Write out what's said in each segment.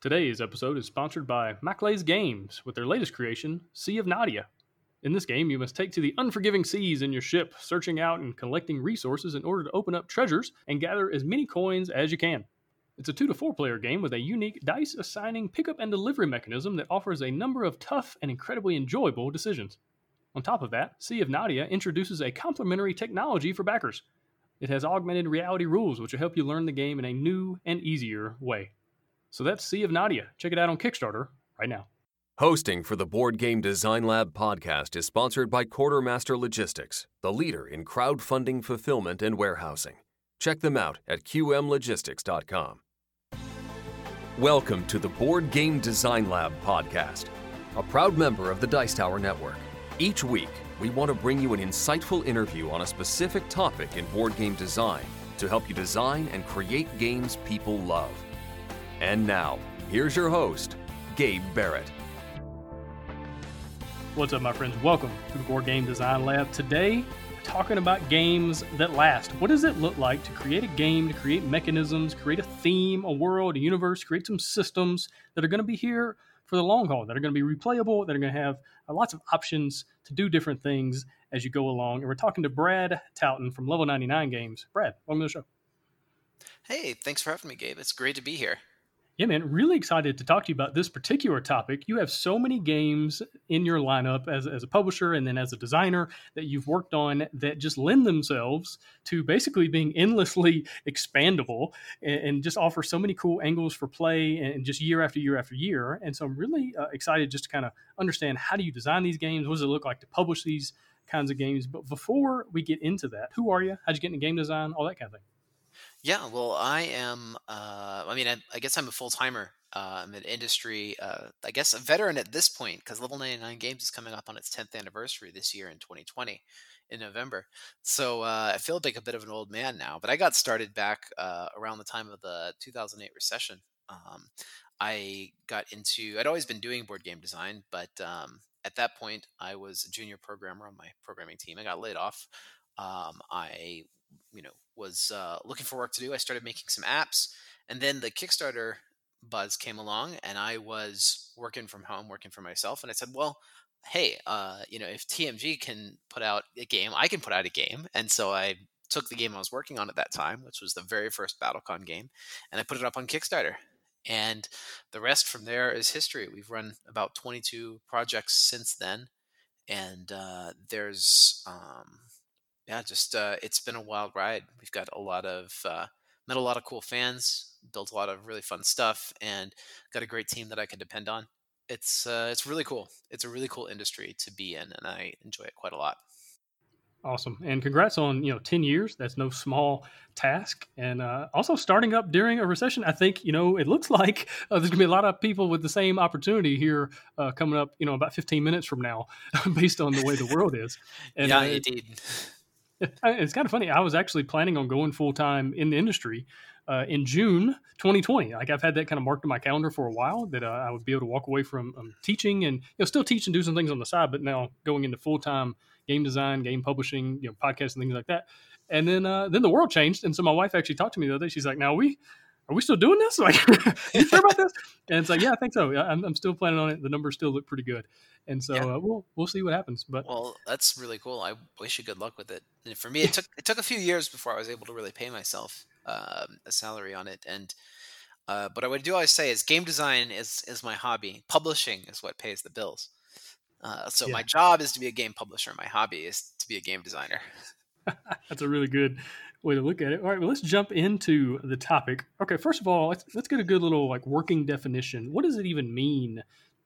Today's episode is sponsored by Maclays Games with their latest creation, Sea of Nadia. In this game, you must take to the unforgiving seas in your ship, searching out and collecting resources in order to open up treasures and gather as many coins as you can. It's a two to four player game with a unique dice assigning pickup and delivery mechanism that offers a number of tough and incredibly enjoyable decisions. On top of that, Sea of Nadia introduces a complementary technology for backers. It has augmented reality rules, which will help you learn the game in a new and easier way. So that's Sea of Nadia. Check it out on Kickstarter right now. Hosting for the Board Game Design Lab podcast is sponsored by Quartermaster Logistics, the leader in crowdfunding fulfillment and warehousing. Check them out at qmlogistics.com. Welcome to the Board Game Design Lab podcast, a proud member of the Dice Tower Network. Each week, we want to bring you an insightful interview on a specific topic in board game design to help you design and create games people love. And now, here's your host, Gabe Barrett. What's up, my friends? Welcome to the Board Game Design Lab. Today, we're talking about games that last. What does it look like to create a game, to create mechanisms, create a theme, a world, a universe, create some systems that are going to be here for the long haul, that are going to be replayable, that are going to have uh, lots of options to do different things as you go along. And we're talking to Brad Talton from Level 99 Games. Brad, welcome to the show. Hey, thanks for having me, Gabe. It's great to be here. Yeah, man, really excited to talk to you about this particular topic. You have so many games in your lineup as, as a publisher and then as a designer that you've worked on that just lend themselves to basically being endlessly expandable and, and just offer so many cool angles for play and just year after year after year. And so I'm really uh, excited just to kind of understand how do you design these games? What does it look like to publish these kinds of games? But before we get into that, who are you? How'd you get into game design? All that kind of thing. Yeah, well, I am. Uh, I mean, I, I guess I'm a full timer. Uh, I'm an industry, uh, I guess, a veteran at this point because Level 99 Games is coming up on its 10th anniversary this year in 2020 in November. So uh, I feel like a bit of an old man now. But I got started back uh, around the time of the 2008 recession. Um, I got into. I'd always been doing board game design, but um, at that point, I was a junior programmer on my programming team. I got laid off. Um, I you know was uh, looking for work to do. I started making some apps, and then the Kickstarter buzz came along, and I was working from home, working for myself, and I said, well. Hey, uh, you know, if TMG can put out a game, I can put out a game. And so I took the game I was working on at that time, which was the very first BattleCon game, and I put it up on Kickstarter. And the rest from there is history. We've run about 22 projects since then, and uh, there's um, yeah, just uh, it's been a wild ride. We've got a lot of uh, met a lot of cool fans, built a lot of really fun stuff, and got a great team that I can depend on. It's uh, it's really cool. It's a really cool industry to be in, and I enjoy it quite a lot. Awesome, and congrats on you know ten years. That's no small task, and uh, also starting up during a recession. I think you know it looks like uh, there's gonna be a lot of people with the same opportunity here uh, coming up. You know, about 15 minutes from now, based on the way the world is. And, yeah, uh, indeed it's kind of funny. I was actually planning on going full time in the industry uh, in June 2020. Like I've had that kind of marked in my calendar for a while that uh, I would be able to walk away from um, teaching and you know still teach and do some things on the side, but now going into full time game design, game publishing, you know, podcasts and things like that. And then uh, then the world changed, and so my wife actually talked to me the other day. She's like, "Now we are we still doing this? Like, you sure about this? And it's like, yeah, I think so. I'm, I'm still planning on it. The numbers still look pretty good, and so yeah. uh, we'll we'll see what happens. But well, that's really cool. I wish you good luck with it. And for me, it took it took a few years before I was able to really pay myself uh, a salary on it. And uh, but I would do always say is game design is is my hobby. Publishing is what pays the bills. Uh, so yeah. my job is to be a game publisher. My hobby is to be a game designer. that's a really good way to look at it. All right, well, let's jump into the topic. Okay, first of all, let's let's get a good little like working definition. What does it even mean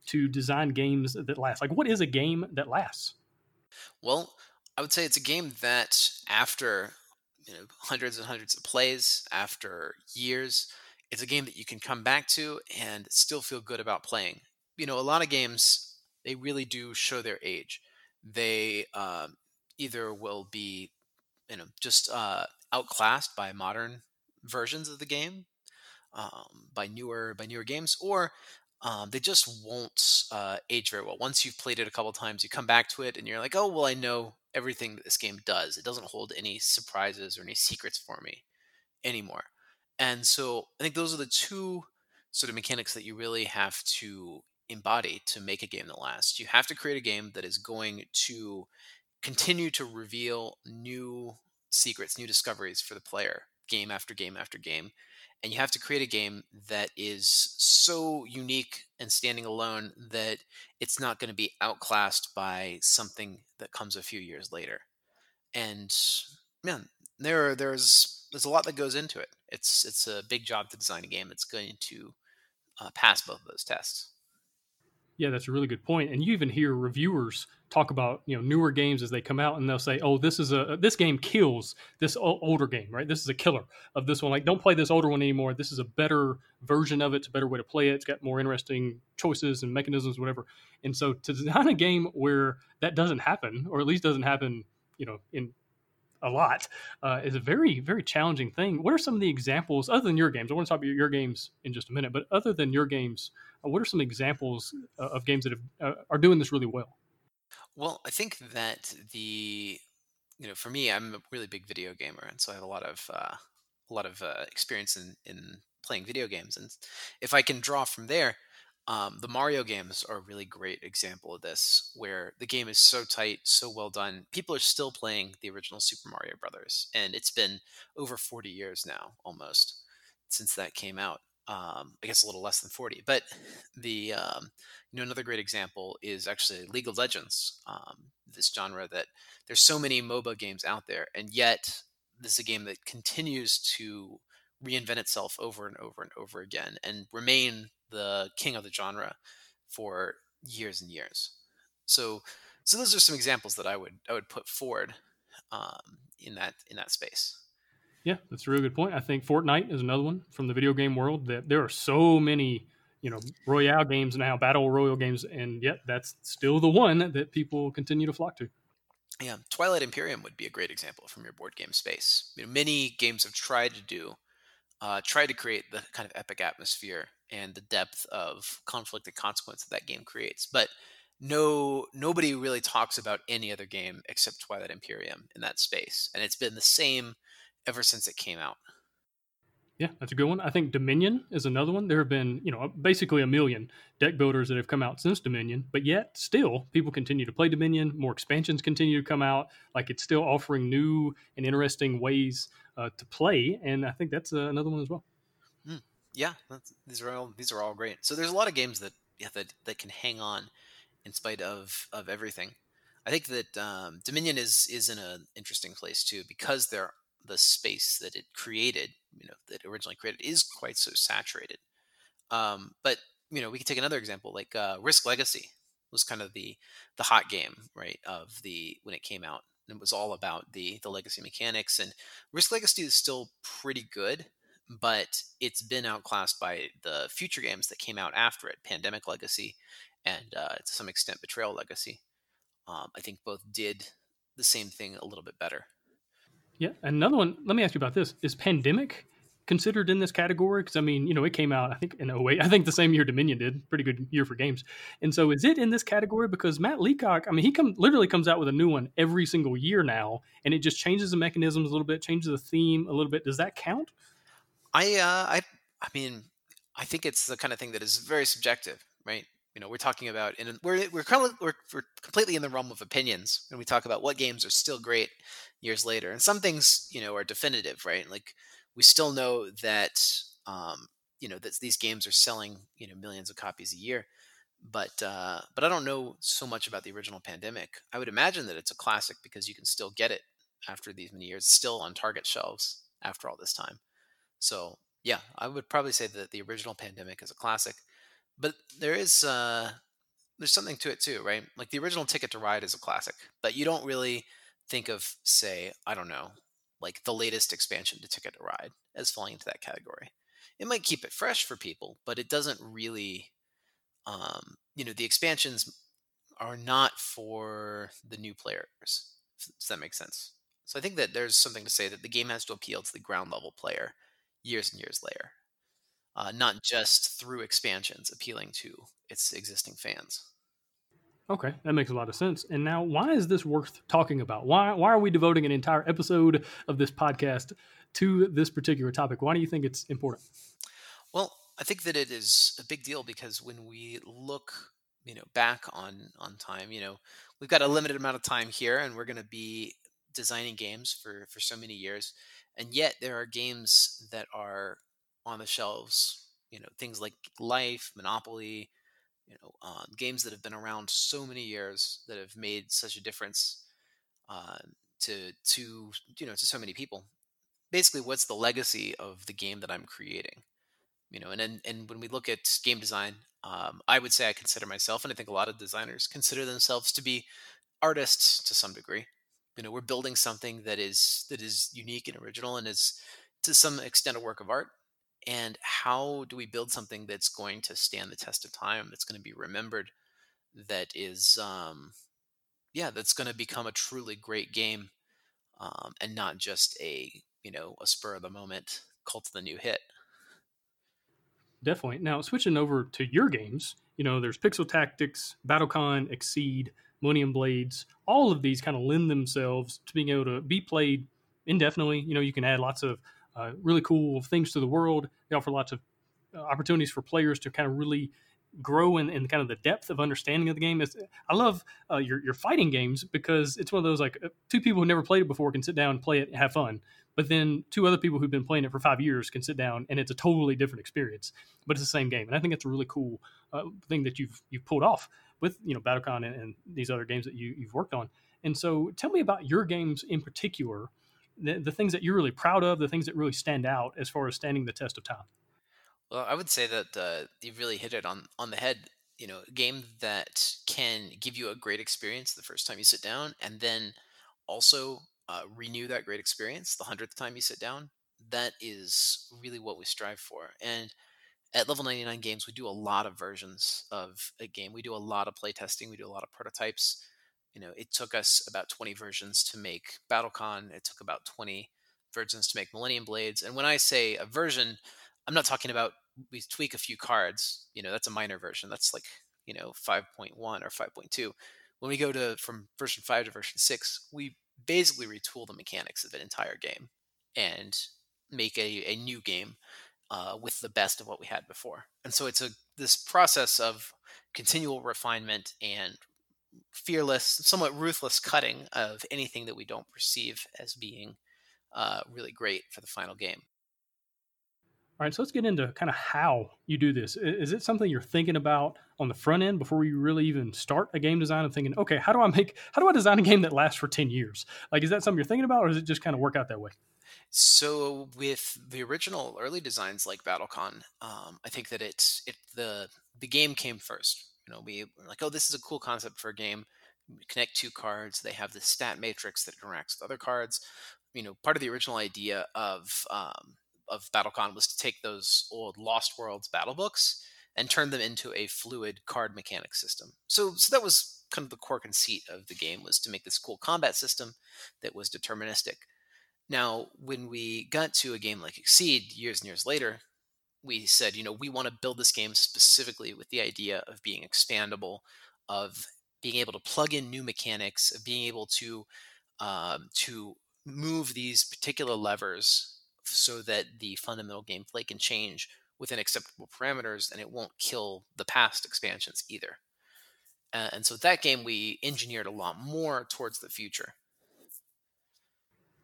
to design games that last? Like, what is a game that lasts? Well, I would say it's a game that after you know hundreds and hundreds of plays, after years, it's a game that you can come back to and still feel good about playing. You know, a lot of games they really do show their age. They um, either will be you know just uh, outclassed by modern versions of the game, um, by newer by newer games, or um, they just won't uh, age very well. Once you've played it a couple times, you come back to it and you're like, oh well, I know everything that this game does. It doesn't hold any surprises or any secrets for me anymore. And so I think those are the two sort of mechanics that you really have to embody to make a game that lasts. You have to create a game that is going to continue to reveal new secrets, new discoveries for the player, game after game after game. And you have to create a game that is so unique and standing alone that it's not going to be outclassed by something that comes a few years later. And man, there there's there's a lot that goes into it. It's it's a big job to design a game that's going to uh, pass both of those tests. Yeah, that's a really good point. And you even hear reviewers talk about you know newer games as they come out, and they'll say, "Oh, this is a this game kills this older game, right? This is a killer of this one. Like, don't play this older one anymore. This is a better version of it. It's a better way to play it. It's got more interesting choices and mechanisms, whatever." And so, to design a game where that doesn't happen, or at least doesn't happen, you know, in a lot uh, is a very very challenging thing. What are some of the examples other than your games? I want to talk about your games in just a minute, but other than your games, uh, what are some examples uh, of games that have, uh, are doing this really well? Well, I think that the you know for me, I'm a really big video gamer, and so I have a lot of uh, a lot of uh, experience in in playing video games, and if I can draw from there. Um, the Mario games are a really great example of this, where the game is so tight, so well done. People are still playing the original Super Mario Brothers, and it's been over 40 years now, almost, since that came out. Um, I guess a little less than 40. But the um, you know another great example is actually League of Legends, um, this genre that there's so many MOBA games out there, and yet this is a game that continues to reinvent itself over and over and over again and remain the king of the genre for years and years. So, so those are some examples that I would I would put forward um, in that in that space. Yeah, that's a really good point. I think Fortnite is another one from the video game world that there are so many, you know, Royale games now, Battle Royale games, and yet that's still the one that people continue to flock to. Yeah, Twilight Imperium would be a great example from your board game space. You know, many games have tried to do, uh, tried to create the kind of epic atmosphere and the depth of conflict and consequence that that game creates. But no, nobody really talks about any other game except Twilight Imperium in that space, and it's been the same ever since it came out. Yeah, that's a good one. I think Dominion is another one. There have been, you know, basically a million deck builders that have come out since Dominion, but yet still people continue to play Dominion. More expansions continue to come out. Like it's still offering new and interesting ways uh, to play, and I think that's uh, another one as well yeah, these are all these are all great. So there's a lot of games that yeah, that that can hang on in spite of of everything. I think that um, Dominion is is in an interesting place too because they're the space that it created, you know, that originally created is quite so saturated. Um, but you know, we can take another example like uh, Risk Legacy was kind of the the hot game right of the when it came out. It was all about the the legacy mechanics and Risk Legacy is still pretty good but it's been outclassed by the future games that came out after it pandemic legacy and uh, to some extent betrayal legacy um, i think both did the same thing a little bit better yeah another one let me ask you about this. Is pandemic considered in this category? Because i mean you know it came out i think in 08 i think the same year dominion did. Pretty good year for games. And so is it in this category? Because matt leacock i mean he come literally comes out with a new one every single year now and it just changes the mechanisms a little bit changes the theme a little bit. Does that count? I uh, I I mean, I think it's the kind of thing that is very subjective, right? You know, we're talking about, and we're we're we're, we're completely in the realm of opinions when we talk about what games are still great years later, and some things you know are definitive, right? Like we still know that um, you know that these games are selling you know millions of copies a year, but uh, but I don't know so much about the original Pandemic. I would imagine that it's a classic because you can still get it after these many years, still on Target shelves after all this time. So yeah, I would probably say that the original Pandemic is a classic, but there is uh, there's something to it too, right? Like the original Ticket to Ride is a classic, but you don't really think of say I don't know like the latest expansion to Ticket to Ride as falling into that category. It might keep it fresh for people, but it doesn't really, um, you know, the expansions are not for the new players. Does that make sense? So I think that there's something to say that the game has to appeal to the ground level player years and years later, uh, not just through expansions appealing to its existing fans. Okay, that makes a lot of sense. And now, why is this worth talking about? Why why are we devoting an entire episode of this podcast to this particular topic? Why do you think it's important? Well, I think that it is a big deal because when we look, you know, back on on time, you know, we've got a limited amount of time here, and we're going to be designing games for for so many years, and yet there are games that are on the shelves. You know, things like Life, Monopoly, you know, um, games that have been around so many years that have made such a difference uh, to to you know to so many people. Basically, what's the legacy of the game that I'm creating? You know, and and, and when we look at game design, um, I would say I consider myself, and I think a lot of designers consider themselves to be artists to some degree. You know, we're building something that is that is unique and original, and is to some extent a work of art and how do we build something that's going to stand the test of time that's going to be remembered that is um yeah that's going to become a truly great game um and not just a you know a spur of the moment cult of the new hit. Definitely. Now switching over to your games you know there's pixel tactics battlecon exceed millennium blades all of these kind of lend themselves to being able to be played indefinitely. You know you can add lots of uh, really cool things to the world. They offer lots of uh, opportunities for players to kind of really grow in, in kind of the depth of understanding of the game. It's, I love uh, your, your fighting games because it's one of those like uh, two people who never played it before can sit down and play it and have fun. But then two other people who've been playing it for five years can sit down and it's a totally different experience, but it's the same game. And I think it's a really cool uh, thing that you've you've pulled off with you know BattleCon and, and these other games that you, you've worked on. And so, tell me about your games in particular the, the things that you're really proud of, the things that really stand out as far as standing the test of time? Well, I would say that uh, you really hit it on on the head. You know, a game that can give you a great experience the first time you sit down, and then also uh, renew that great experience the hundredth time you sit down. That is really what we strive for. And at Level 99 Games, we do a lot of versions of a game. We do a lot of play testing. We do a lot of prototypes you know, it took us about 20 versions to make BattleCon. It took about 20 versions to make Millennium Blades. And when I say a version, I'm not talking about we tweak a few cards. You know, that's a minor version. That's like, you know, 5.1 or 5.2. When we go to from version 5 to version 6, we basically retool the mechanics of an entire game and make a, a new game uh, with the best of what we had before. And so it's a this process of continual refinement and fearless, somewhat ruthless cutting of anything that we don't perceive as being uh, really great for the final game. All right, so let's get into kind of how you do this. Is it something you're thinking about on the front end before you really even start a game design and thinking, okay, how do I make, how do I design a game that lasts for 10 years? Like, is that something you're thinking about or does it just kind of work out that way? So with the original early designs like BattleCon, um, I think that it's it the the game came first, you know, we like, oh, this is a cool concept for a game. Connect two cards. They have this stat matrix that interacts with other cards. You know, part of the original idea of um, of BattleCon was to take those old Lost Worlds battle books and turn them into a fluid card mechanic system. So, so that was kind of the core conceit of the game was to make this cool combat system that was deterministic. Now, when we got to a game like Exceed years and years later, we said, you know, we want to build this game specifically with the idea of being expandable, of being able to plug in new mechanics, of being able to um, to move these particular levers so that the fundamental gameplay can change within acceptable parameters, and it won't kill the past expansions either. Uh, and so that game we engineered a lot more towards the future.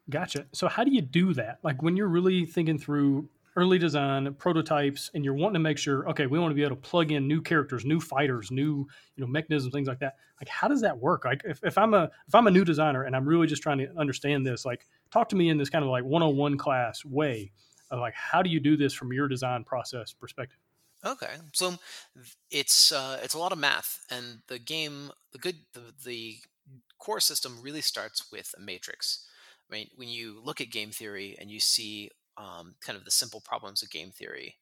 Gotcha. So how do you do that? Like when you're really thinking through early design prototypes and you're wanting to make sure okay we want to be able to plug in new characters new fighters new you know mechanisms things like that. Like how does that work? Like if, if i'm a if i'm a new designer and i'm really just trying to understand this like talk to me in this kind of like one-on-one class way of like how do you do this from your design process perspective? Okay so it's uh it's a lot of math and the game the good the, the core system really starts with a matrix I mean, when you look at game theory and you see um, kind of the simple problems of game theory,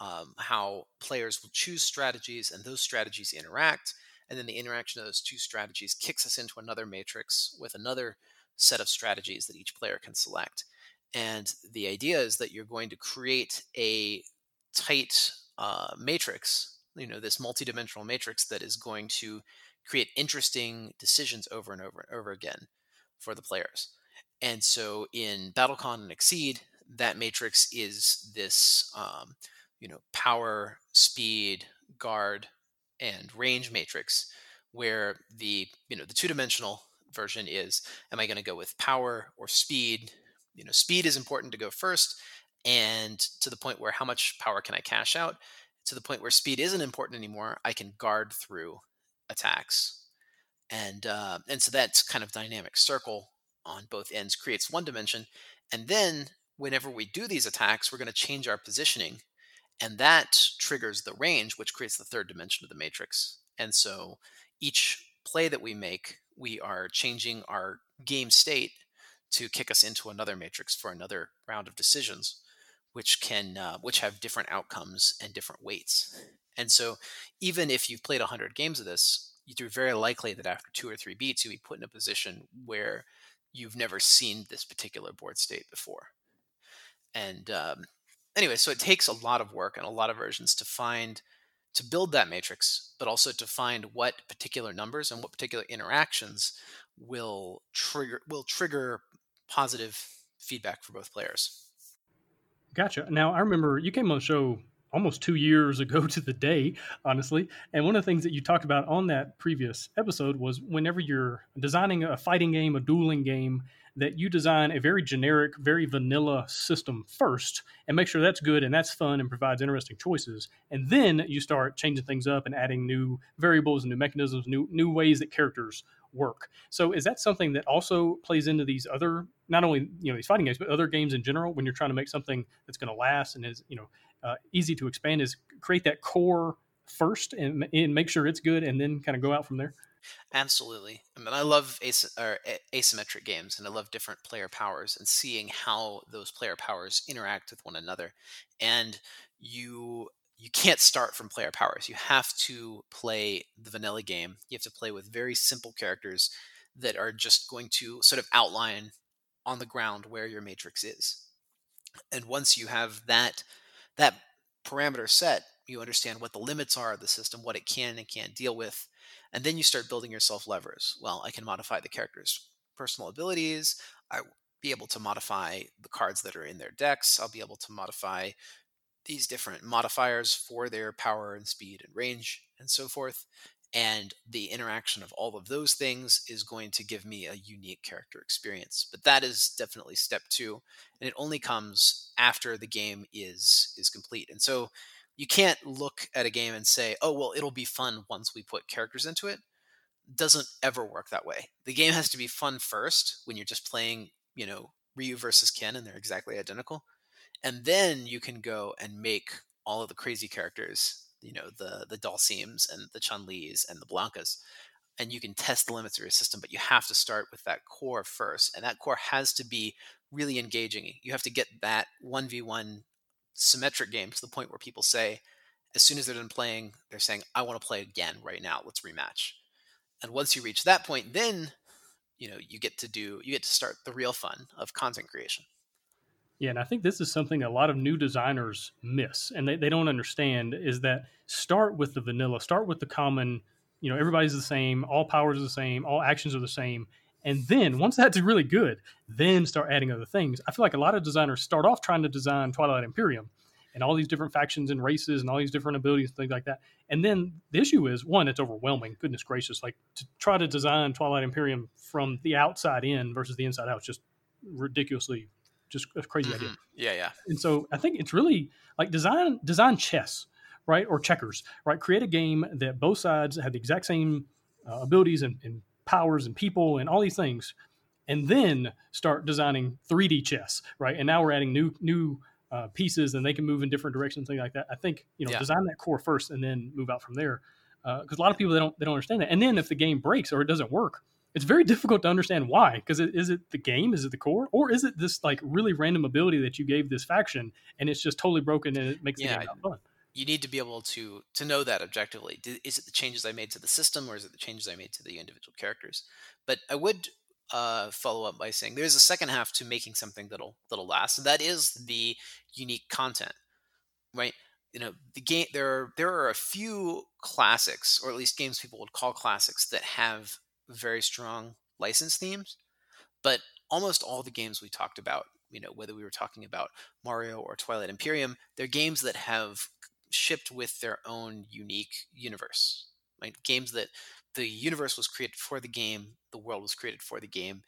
um, how players will choose strategies and those strategies interact. And then the interaction of those two strategies kicks us into another matrix with another set of strategies that each player can select. And the idea is that you're going to create a tight uh, matrix, you know, this multidimensional matrix that is going to create interesting decisions over and over and over again for the players. And so in BattleCon and Exceed, that matrix is this um, you know, power, speed, guard, and range matrix, where the you know the two dimensional version is am I going to go with power or speed? You know, speed is important to go first, and to the point where how much power can I cash out? To the point where speed isn't important anymore, I can guard through attacks, and uh, and so that's kind of dynamic circle on both ends creates one dimension, and then whenever we do these attacks, we're going to change our positioning, and that triggers the range, which creates the third dimension of the matrix. And so each play that we make we are changing our game state to kick us into another matrix for another round of decisions which can uh, which have different outcomes and different weights and so even if you've played 100 games of this you're very likely that after two or three beats you'll be put in a position where you've never seen this particular board state before and um, anyway so it takes a lot of work and a lot of versions to find to build that matrix, but also to find what particular numbers and what particular interactions will trigger will trigger positive feedback for both players. Gotcha. Now I remember you came on the show almost two years ago to the day, honestly. And one of the things that you talked about on that previous episode was whenever you're designing a fighting game, a dueling game, that you design a very generic, very vanilla system first and make sure that's good and that's fun and provides interesting choices. And then you start changing things up and adding new variables and new mechanisms, new new ways that characters work. So is that something that also plays into these other not only you know these fighting games but other games in general when you're trying to make something that's going to last and is you know uh, easy to expand is create that core first and, and make sure it's good and then kind of go out from there Absolutely. I mean, I love as- asymmetric games, and I love different player powers and seeing how those player powers interact with one another. And you you can't start from player powers. You have to play the vanilla game. You have to play with very simple characters that are just going to sort of outline on the ground where your matrix is. And once you have that that parameter set, you understand what the limits are of the system, what it can and can't deal with, and then you start building yourself levers. Well, I can modify the character's personal abilities. I will be able to modify the cards that are in their decks. I'll be able to modify these different modifiers for their power and speed and range and so forth. And the interaction of all of those things is going to give me a unique character experience. But that is definitely step two. And it only comes after the game is is complete. And so you can't look at a game and say, "Oh, well, it'll be fun once we put characters into it." Doesn't ever work that way. The game has to be fun first when you're just playing, you know, Ryu versus Ken and they're exactly identical. And then you can go and make all of the crazy characters, you know, the the Dhalsims and the Chun-Lis and the Blankas. And you can test the limits of your system, but you have to start with that core first. And that core has to be really engaging. You have to get that 1v1 symmetric game to the point where people say, as soon as they're done playing, they're saying, I want to play again right now. Let's rematch. And once you reach that point, then you know you get to do you get to start the real fun of content creation. Yeah, and I think this is something a lot of new designers miss and they, they don't understand is that start with the vanilla, start with the common, you know, everybody's the same, all powers are the same, all actions are the same, and then once that's really good, then start adding other things. I feel like a lot of designers start off trying to design Twilight Imperium and all these different factions and races and all these different abilities and things like that. And then the issue is one, it's overwhelming. Goodness gracious, like to try to design Twilight Imperium from the outside in versus the inside out is just ridiculously just a crazy mm-hmm. idea. Yeah, yeah. And so I think it's really like design design chess, right, or checkers, right? Create a game that both sides have the exact same uh, abilities and, and powers and people and all these things, and then start designing 3D chess, right? And now we're adding new new uh, pieces, and they can move in different directions, things like that. I think you know, yeah. design that core first, and then move out from there. Because uh, a lot of people they don't they don't understand that. And then if the game breaks or it doesn't work, it's very difficult to understand why. Because is it the game? Is it the core? Or is it this like really random ability that you gave this faction and it's just totally broken and it makes yeah, the game not fun? You need to be able to to know that objectively. Is it the changes I made to the system, or is it the changes I made to the individual characters? But I would uh, follow up by saying there's a second half to making something that'll that'll last, and that is the unique content, right? You know, the game there are there are a few classics, or at least games people would call classics, that have very strong license themes, but almost all the games we talked about you know, whether we were talking about Mario or Twilight Imperium, they're games that have shipped with their own unique universe. Right? Games that the universe was created for the game, the world was created for the game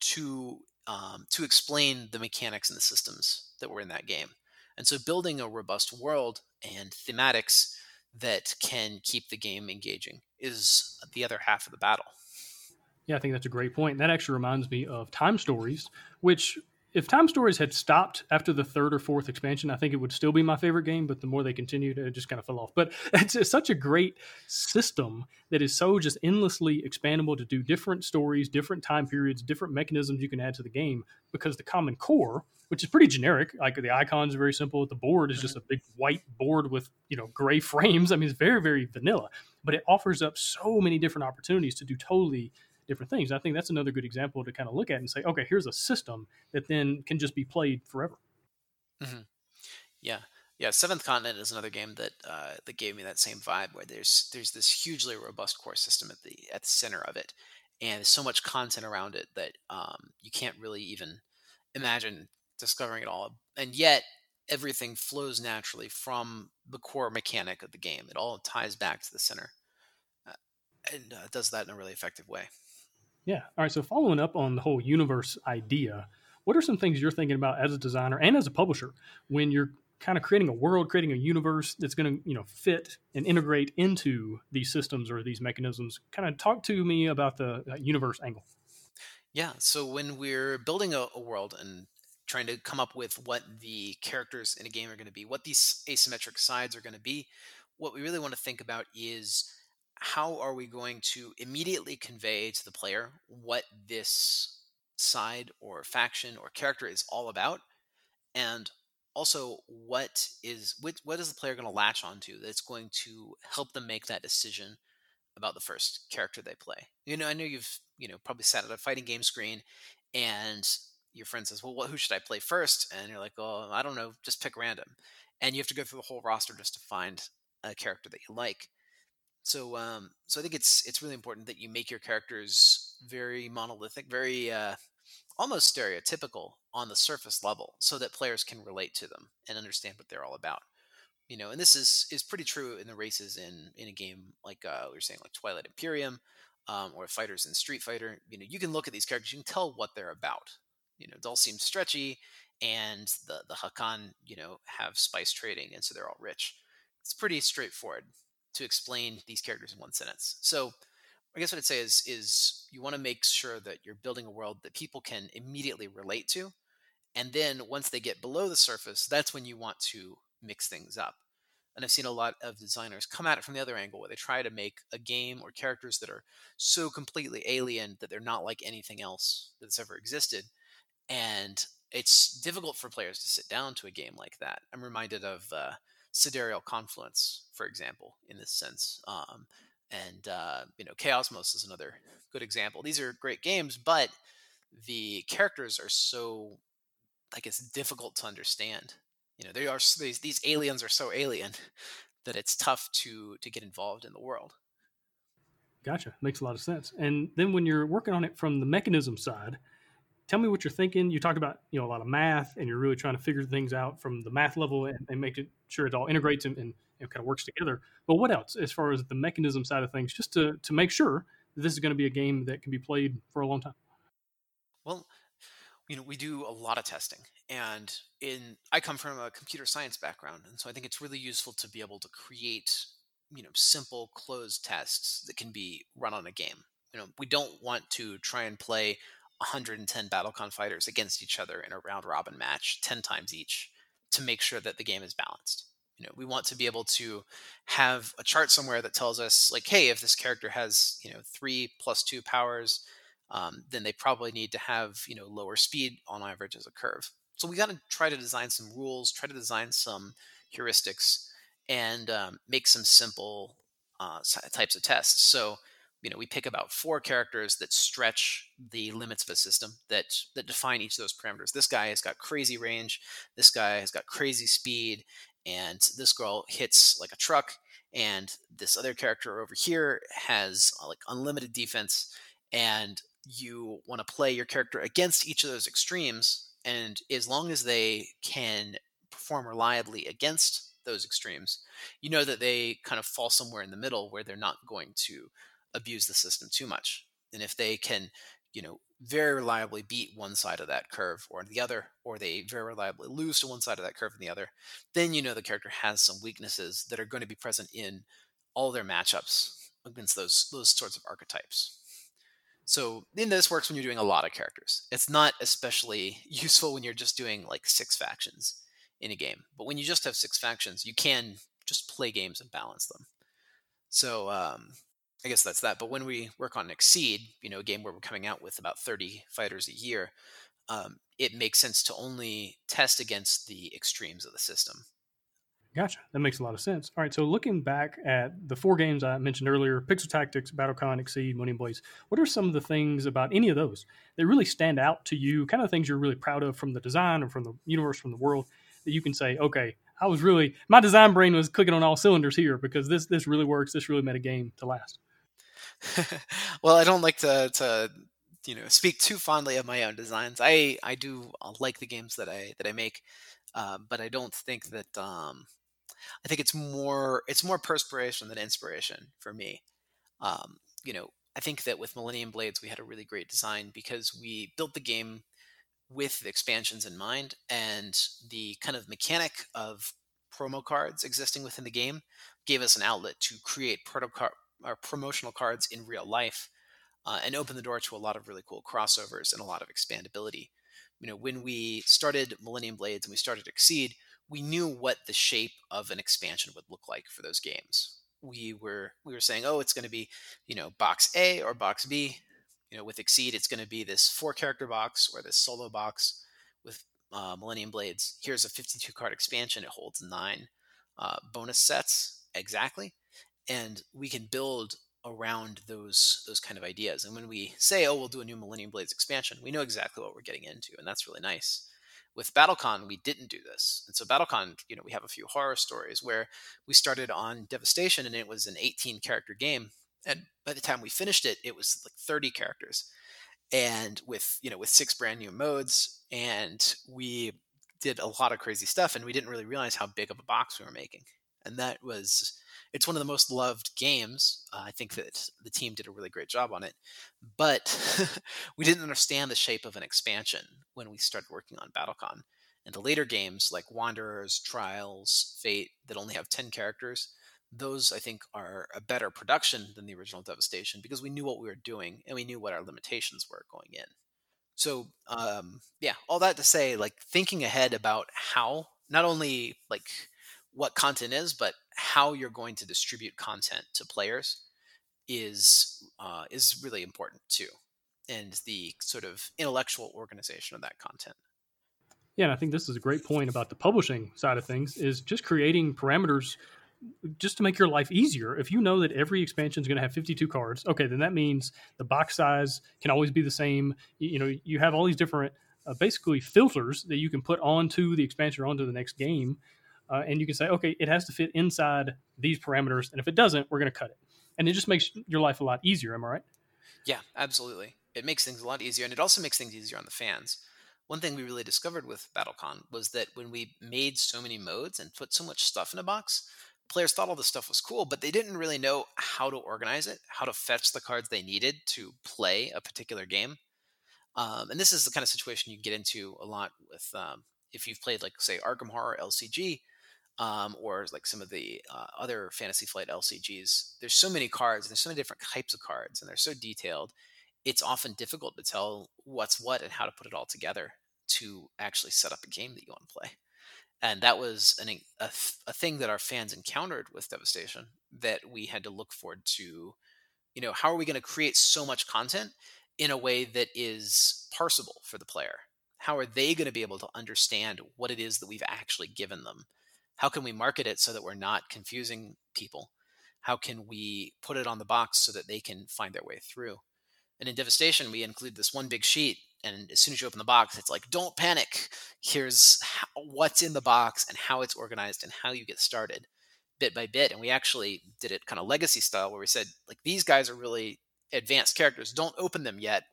to um, to explain the mechanics and the systems that were in that game. And so building a robust world and thematics that can keep the game engaging is the other half of the battle. Yeah, I think that's a great point. That actually reminds me of Time Stories, which if Time Stories had stopped after the third or fourth expansion, I think it would still be my favorite game. But the more they continued, it just kind of fell off. But it's, it's, such a great system that is so just endlessly expandable to do different stories, different time periods, different mechanisms you can add to the game. Because the common core, which is pretty generic, like the icons are very simple. The board is just a big white board with you know gray frames. I mean, it's very very vanilla, but it offers up so many different opportunities to do totally different things. I think that's another good example to kind of look at and say, okay, here's a system that then can just be played forever. Mm-hmm. Yeah, yeah. Seventh Continent is another game that uh, that gave me that same vibe, where there's there's this hugely robust core system at the at the center of it, and so much content around it that um, you can't really even imagine discovering it all. And yet, everything flows naturally from the core mechanic of the game. It all ties back to the center, uh, and uh, does that in a really effective way. Yeah. All right. So following up on the whole universe idea, what are some things you're thinking about as a designer and as a publisher when you're kind of creating a world, creating a universe that's going to, you know, fit and integrate into these systems or these mechanisms? Kind of talk to me about the uh, universe angle. Yeah. So when we're building a, a world and trying to come up with what the characters in a game are going to be, what these asymmetric sides are going to be, what we really want to think about is how are we going to immediately convey to the player what this side or faction or character is all about? And also what is what, what is the player going to latch onto that's going to help them make that decision about the first character they play? You know i know you've you know probably sat at a fighting game screen and your friend says well what, who should i play first? And you're like oh i don't know just pick random. And you have to go through the whole roster just to find a character that you like so, um, so I think it's it's really important that you make your characters very monolithic, very uh, almost stereotypical on the surface level, so that players can relate to them and understand what they're all about. You know, and this is is pretty true in the races in in a game like uh, we were saying, like Twilight Imperium, um, or fighters in Street Fighter. You know, you can look at these characters, you can tell what they're about. You know, Dhalsim's stretchy, and the the Hacan, you know, have spice trading, and so they're all rich. It's pretty straightforward to explain these characters in one sentence. So I guess what I'd say is is you want to make sure that you're building a world that people can immediately relate to. And then once they get below the surface, that's when you want to mix things up. And I've seen a lot of designers come at it from the other angle where they try to make a game or characters that are so completely alien that they're not like anything else that's ever existed. And it's difficult for players to sit down to a game like that. I'm reminded of uh, sidereal confluence, for example, in this sense. Um, and uh, you know, Chaosmos is another good example. These are great games, but the characters are so like it's difficult to understand. You know, they are these these aliens are so alien that it's tough to to get involved in the world. Gotcha, makes a lot of sense. And then when you're working on it from the mechanism side, tell me what you're thinking. You talked about you know a lot of math, and you're really trying to figure things out from the math level and, and make it sure it all integrates and, and kind of works together. But what else, as far as the mechanism side of things, just to to make sure that this is going to be a game that can be played for a long time? Well, you know, we do a lot of testing, and in I come from a computer science background, and so I think it's really useful to be able to create you know simple closed tests that can be run on a game. You know, we don't want to try and play 110 Battlecon fighters against each other in a round robin match 10 times each to make sure that the game is balanced. You know, we want to be able to have a chart somewhere that tells us like, hey, if this character has, you know, three plus two powers, um, then they probably need to have, you know, lower speed on average as a curve. So we got to try to design some rules, try to design some heuristics, and um, make some simple uh, types of tests. So you know we pick about four characters that stretch the limits of a system that that define each of those parameters. This guy has got crazy range this guy has got crazy speed and this girl hits like a truck and this other character over here has uh, like unlimited defense and you want to play your character against each of those extremes And as long as they can perform reliably against those extremes, you know that they kind of fall somewhere in the middle where they're not going to abuse the system too much. And if they can, you know, very reliably beat one side of that curve or the other, or they very reliably lose to one side of that curve and the other, then you know the character has some weaknesses that are going to be present in all their matchups against those those sorts of archetypes. So in this works when you're doing a lot of characters. It's not especially useful when you're just doing like six factions in a game. But when you just have six factions, you can just play games and balance them. So um, I guess that's that. But when we work on Exceed, you know, a game where we're coming out with about 30 fighters a year, um, it makes sense to only test against the extremes of the system. Gotcha. That makes a lot of sense. All right. So looking back at the four games I mentioned earlier, Pixel Tactics, BattleCon, Exceed, Millennium Blades, what are some of the things about any of those that really stand out to you, kind of things you're really proud of from the design or from the universe, from the world, that you can say, okay, I was really, my design brain was clicking on all cylinders here because this, this really works. This really made a game to last. well, I don't like to, to you know speak too fondly of my own designs. I I do uh, like the games that I that I make, uh, but I don't think that um, I think it's more it's more perspiration than inspiration for me. Um, you know, I think that with Millennium Blades we had a really great design because we built the game with expansions in mind and the kind of mechanic of promo cards existing within the game gave us an outlet to create proto- our promotional cards in real life uh, and open the door to a lot of really cool crossovers and a lot of expandability. You know, when we started Millennium Blades and we started Exceed, we knew what the shape of an expansion would look like for those games. We were we were saying, oh, it's going to be, you know, box A or box B. You know, with Exceed, it's going to be this four character box or this solo box. With uh, Millennium Blades, here's a 52 card expansion. It holds nine uh, bonus sets exactly and we can build around those those kind of ideas. And when we say, "Oh, we'll do a new Millennium Blades expansion," we know exactly what we're getting into, and that's really nice. With BattleCon, we didn't do this, and so BattleCon, you know, we have a few horror stories where we started on Devastation, and it was an 18 character game, and by the time we finished it, it was like 30 characters, and with you know with six brand new modes, and we did a lot of crazy stuff, and we didn't really realize how big of a box we were making, and that was it's one of the most loved games. Uh, I think that the team did a really great job on it, but we didn't understand the shape of an expansion when we started working on BattleCon. And the later games like Wanderers, Trials, Fate that only have 10 characters, those I think are a better production than the original Devastation because we knew what we were doing and we knew what our limitations were going in. So um, yeah, all that to say, like thinking ahead about how not only like what content is, but how you're going to distribute content to players is uh, is really important too, and the sort of intellectual organization of that content. Yeah, and I think this is a great point about the publishing side of things is just creating parameters just to make your life easier. If you know that every expansion is going to have 52 cards, okay, then that means the box size can always be the same. You, know, you have all these different uh, basically filters that you can put onto the expansion onto the next game uh, and you can say, okay, it has to fit inside these parameters, and if it doesn't, we're going to cut it. And it just makes your life a lot easier. Am I right? Yeah, absolutely. It makes things a lot easier, and it also makes things easier on the fans. One thing we really discovered with BattleCon was that when we made so many modes and put so much stuff in a box, players thought all this stuff was cool, but they didn't really know how to organize it, how to fetch the cards they needed to play a particular game. Um, and this is the kind of situation you get into a lot with um, if you've played, like, say, Arkham Horror LCG um, or like some of the uh, other Fantasy Flight LCGs, there's so many cards and there's so many different types of cards and they're so detailed. It's often difficult to tell what's what and how to put it all together to actually set up a game that you want to play. And that was an, a, a thing that our fans encountered with Devastation that we had to look forward to. You know, how are we going to create so much content in a way that is parsable for the player? How are they going to be able to understand what it is that we've actually given them? How can we market it so that we're not confusing people? How can we put it on the box so that they can find their way through? And in Devastation, we include this one big sheet. And as soon as you open the box, it's like, don't panic. Here's how, what's in the box and how it's organized and how you get started bit by bit. And we actually did it kind of legacy style where we said, like, these guys are really advanced characters. Don't open them yet,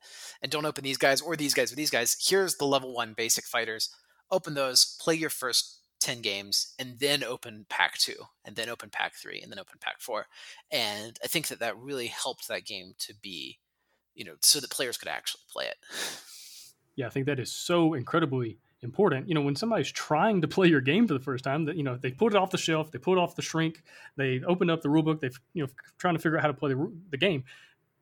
and don't open these guys or these guys or these guys. Here's the level one basic fighters. Open those, play your first 10 games, and then open pack two, and then open pack three, and then open pack four. And I think that that really helped that game to be, you know, so that players could actually play it. Yeah, I think that is so incredibly important. You know, when somebody's trying to play your game for the first time, that you know they put it off the shelf, they put it off the shrink, they open up the rulebook, they've you know trying to figure out how to play the, the game.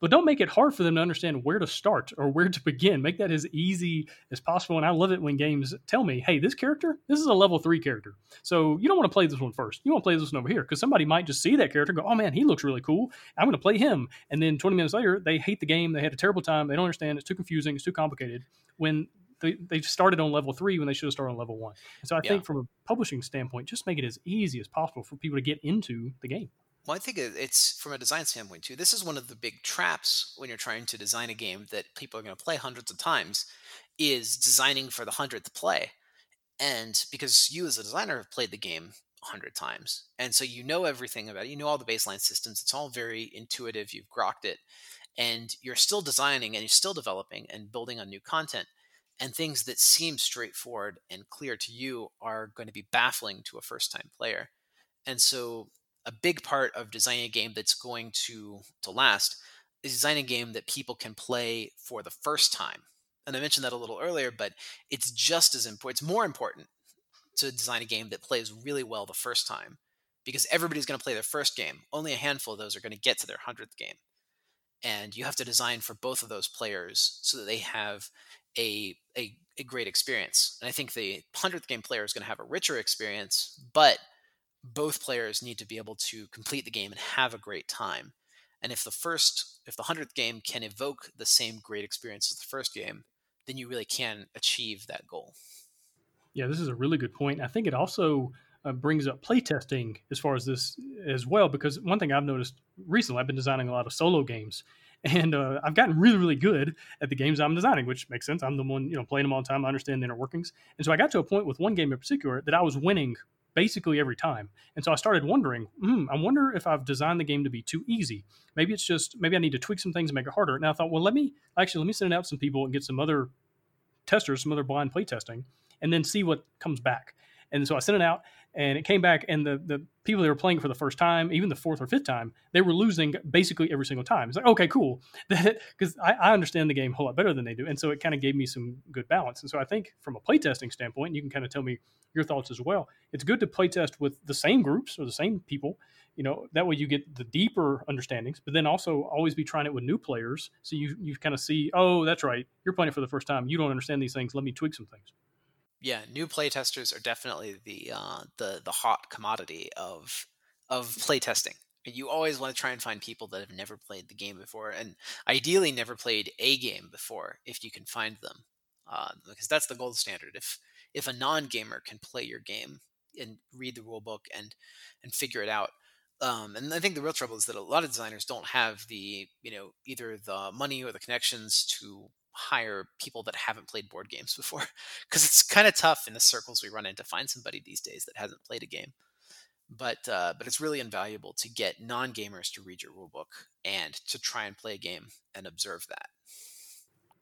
But don't make it hard for them to understand where to start or where to begin. Make that as easy as possible. And I love it when games tell me, "Hey, this character, this is a level three character, so you don't want to play this one first. You want to play this one over here because somebody might just see that character and go, "Oh man, he looks really cool. I'm going to play him." And then 20 minutes later, they hate the game. They had a terrible time. They don't understand. It's too confusing. It's too complicated. When they, they started on level three when they should have started on level one. And so I yeah. think from a publishing standpoint, just make it as easy as possible for people to get into the game. Well, I think it's from a design standpoint too. This is one of the big traps when you're trying to design a game that people are going to play hundreds of times is designing for the hundredth play. And because you as a designer have played the game a hundred times, and so you know everything about it, you know all the baseline systems. It's all very intuitive. You've grokked it, and you're still designing and you're still developing and building on new content and things that seem straightforward and clear to you are going to be baffling to a first time player. And so a big part of designing a game that's going to to last is designing a game that people can play for the first time. And I mentioned that a little earlier, but it's just as important. It's more important to design a game that plays really well the first time because everybody's going to play their first game. Only a handful of those are going to get to their 100th game. And you have to design for both of those players so that they have a, a, a great experience. And I think the 100th game player is going to have a richer experience, but both players need to be able to complete the game and have a great time. And if the first, if the 100th game can evoke the same great experience as the first game, then you really can achieve that goal. Yeah, this is a really good point. I think it also uh, brings up playtesting as far as this as well, because one thing I've noticed recently, I've been designing a lot of solo games, and uh, I've gotten really, really good at the games I'm designing, which makes sense. I'm the one, you know, playing them all the time. I understand the inner workings, and so I got to a point with one game in particular that I was winning basically every time. And so I started wondering, hmm, I wonder if I've designed the game to be too easy. Maybe it's just maybe I need to tweak some things and make it harder. And I thought, well, let me actually let me send out some people and get some other testers, some other blind play testing, and then see what comes back. And so I sent it out, and it came back, and the the people that were playing for the first time, even the fourth or fifth time, they were losing basically every single time. It's like, okay, cool, because I, I, understand the game a whole lot better than they do, and so it kind of gave me some good balance. And so I think from a playtesting standpoint, you can kind of tell me your thoughts as well. It's good to playtest with the same groups or the same people. You know, that way you get the deeper understandings, but then also always be trying it with new players. So you you kind of see, oh, that's right, you're playing it for the first time. You don't understand these things. Let me tweak some things yeah, new playtesters are definitely the uh, the the hot commodity of of playtesting. You always want to try and find people that have never played the game before, and ideally never played a game before, if you can find them, uh, because that's the gold standard. If if a non gamer can play your game and read the rule book and and figure it out, um, and I think the real trouble is that a lot of designers don't have the you know either the money or the connections to hire people that haven't played board games before because it's kind of tough in the circles we run in to find somebody these days that hasn't played a game. But uh, but it's really invaluable to get non-gamers to read your rulebook and to try and play a game and observe that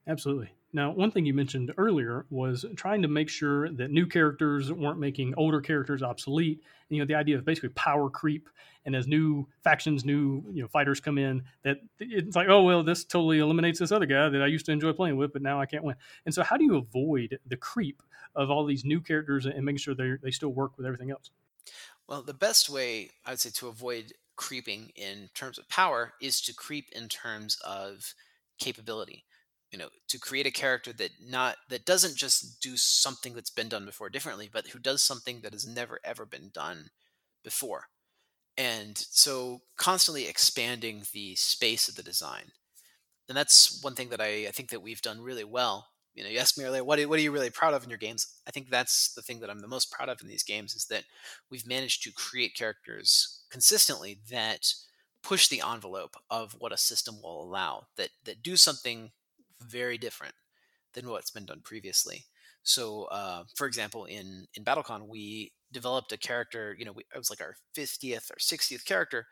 absolutely now one thing you mentioned earlier was trying to make sure that new characters weren't making older characters obsolete you know the idea of basically power creep and as new factions, new you know fighters come in, that it's like, oh well, this totally eliminates this other guy that I used to enjoy playing with, but now I can't win. And so, how do you avoid the creep of all these new characters and making sure they they still work with everything else? Well, the best way I would say to avoid creeping in terms of power is to creep in terms of capability you know to create a character that not that doesn't just do something that's been done before differently but who does something that has never ever been done before. And so constantly expanding the space of the design. And that's one thing that I, I think that we've done really well. You know you asked me earlier what, what are you really proud of in your games? I think that's the thing that i'm the most proud of in these games is that we've managed to create characters consistently that push the envelope of what a system will allow that that do something very different than what's been done previously so uh, for example in in battlecon we developed a character. You know, we, it was like our 50th or 60th character,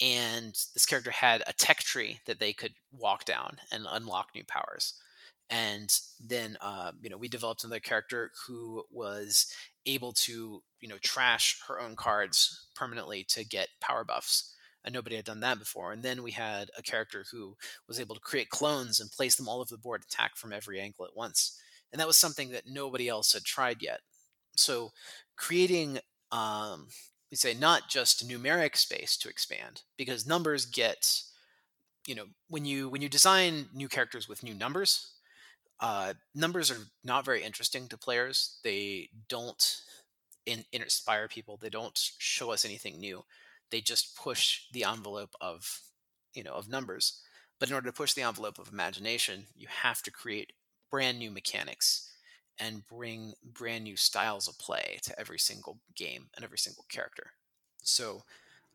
and this character had a tech tree that they could walk down and unlock new powers. And then, uh, you know, we developed another character who was able to, you know, trash her own cards permanently to get power buffs. And nobody had done that before. And then we had a character who was able to create clones and place them all over the board, attack from every angle at once. And that was something that nobody else had tried yet. So creating um, we say not just numeric space to expand because numbers get you know when you when you design new characters with new numbers uh, numbers are not very interesting to players they don't in, inspire people they don't show us anything new they just push the envelope of you know of numbers but in order to push the envelope of imagination you have to create brand new mechanics and bring brand new styles of play to every single game and every single character. So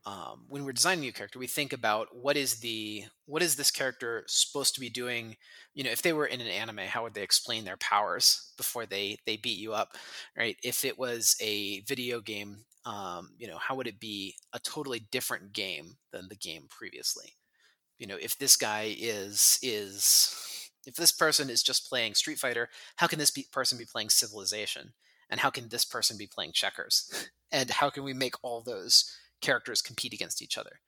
um, when we're designing a new character, we think about what is the what is this character supposed to be doing? You know, if they were in an anime, how would they explain their powers before they they beat you up, right? If it was a video game, um, you know, how would it be a totally different game than the game previously? You know, if this guy is is if this person is just playing Street Fighter, how can this be, person be playing Civilization? And how can this person be playing checkers? and how can we make all those characters compete against each other?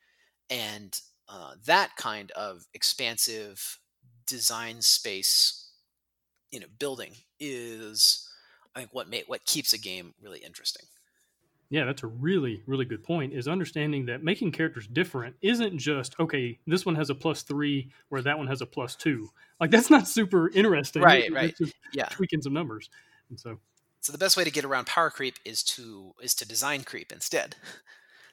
And uh, that kind of expansive design space, you know, building is, I think, what made what keeps a game really interesting. Yeah, that's a really, really good point. Is understanding that making characters different isn't just okay. This one has a plus three, where that one has a plus two. Like that's not super interesting, right? Right. yeah, tweaking some numbers, and so. So the best way to get around power creep is to is to design creep instead.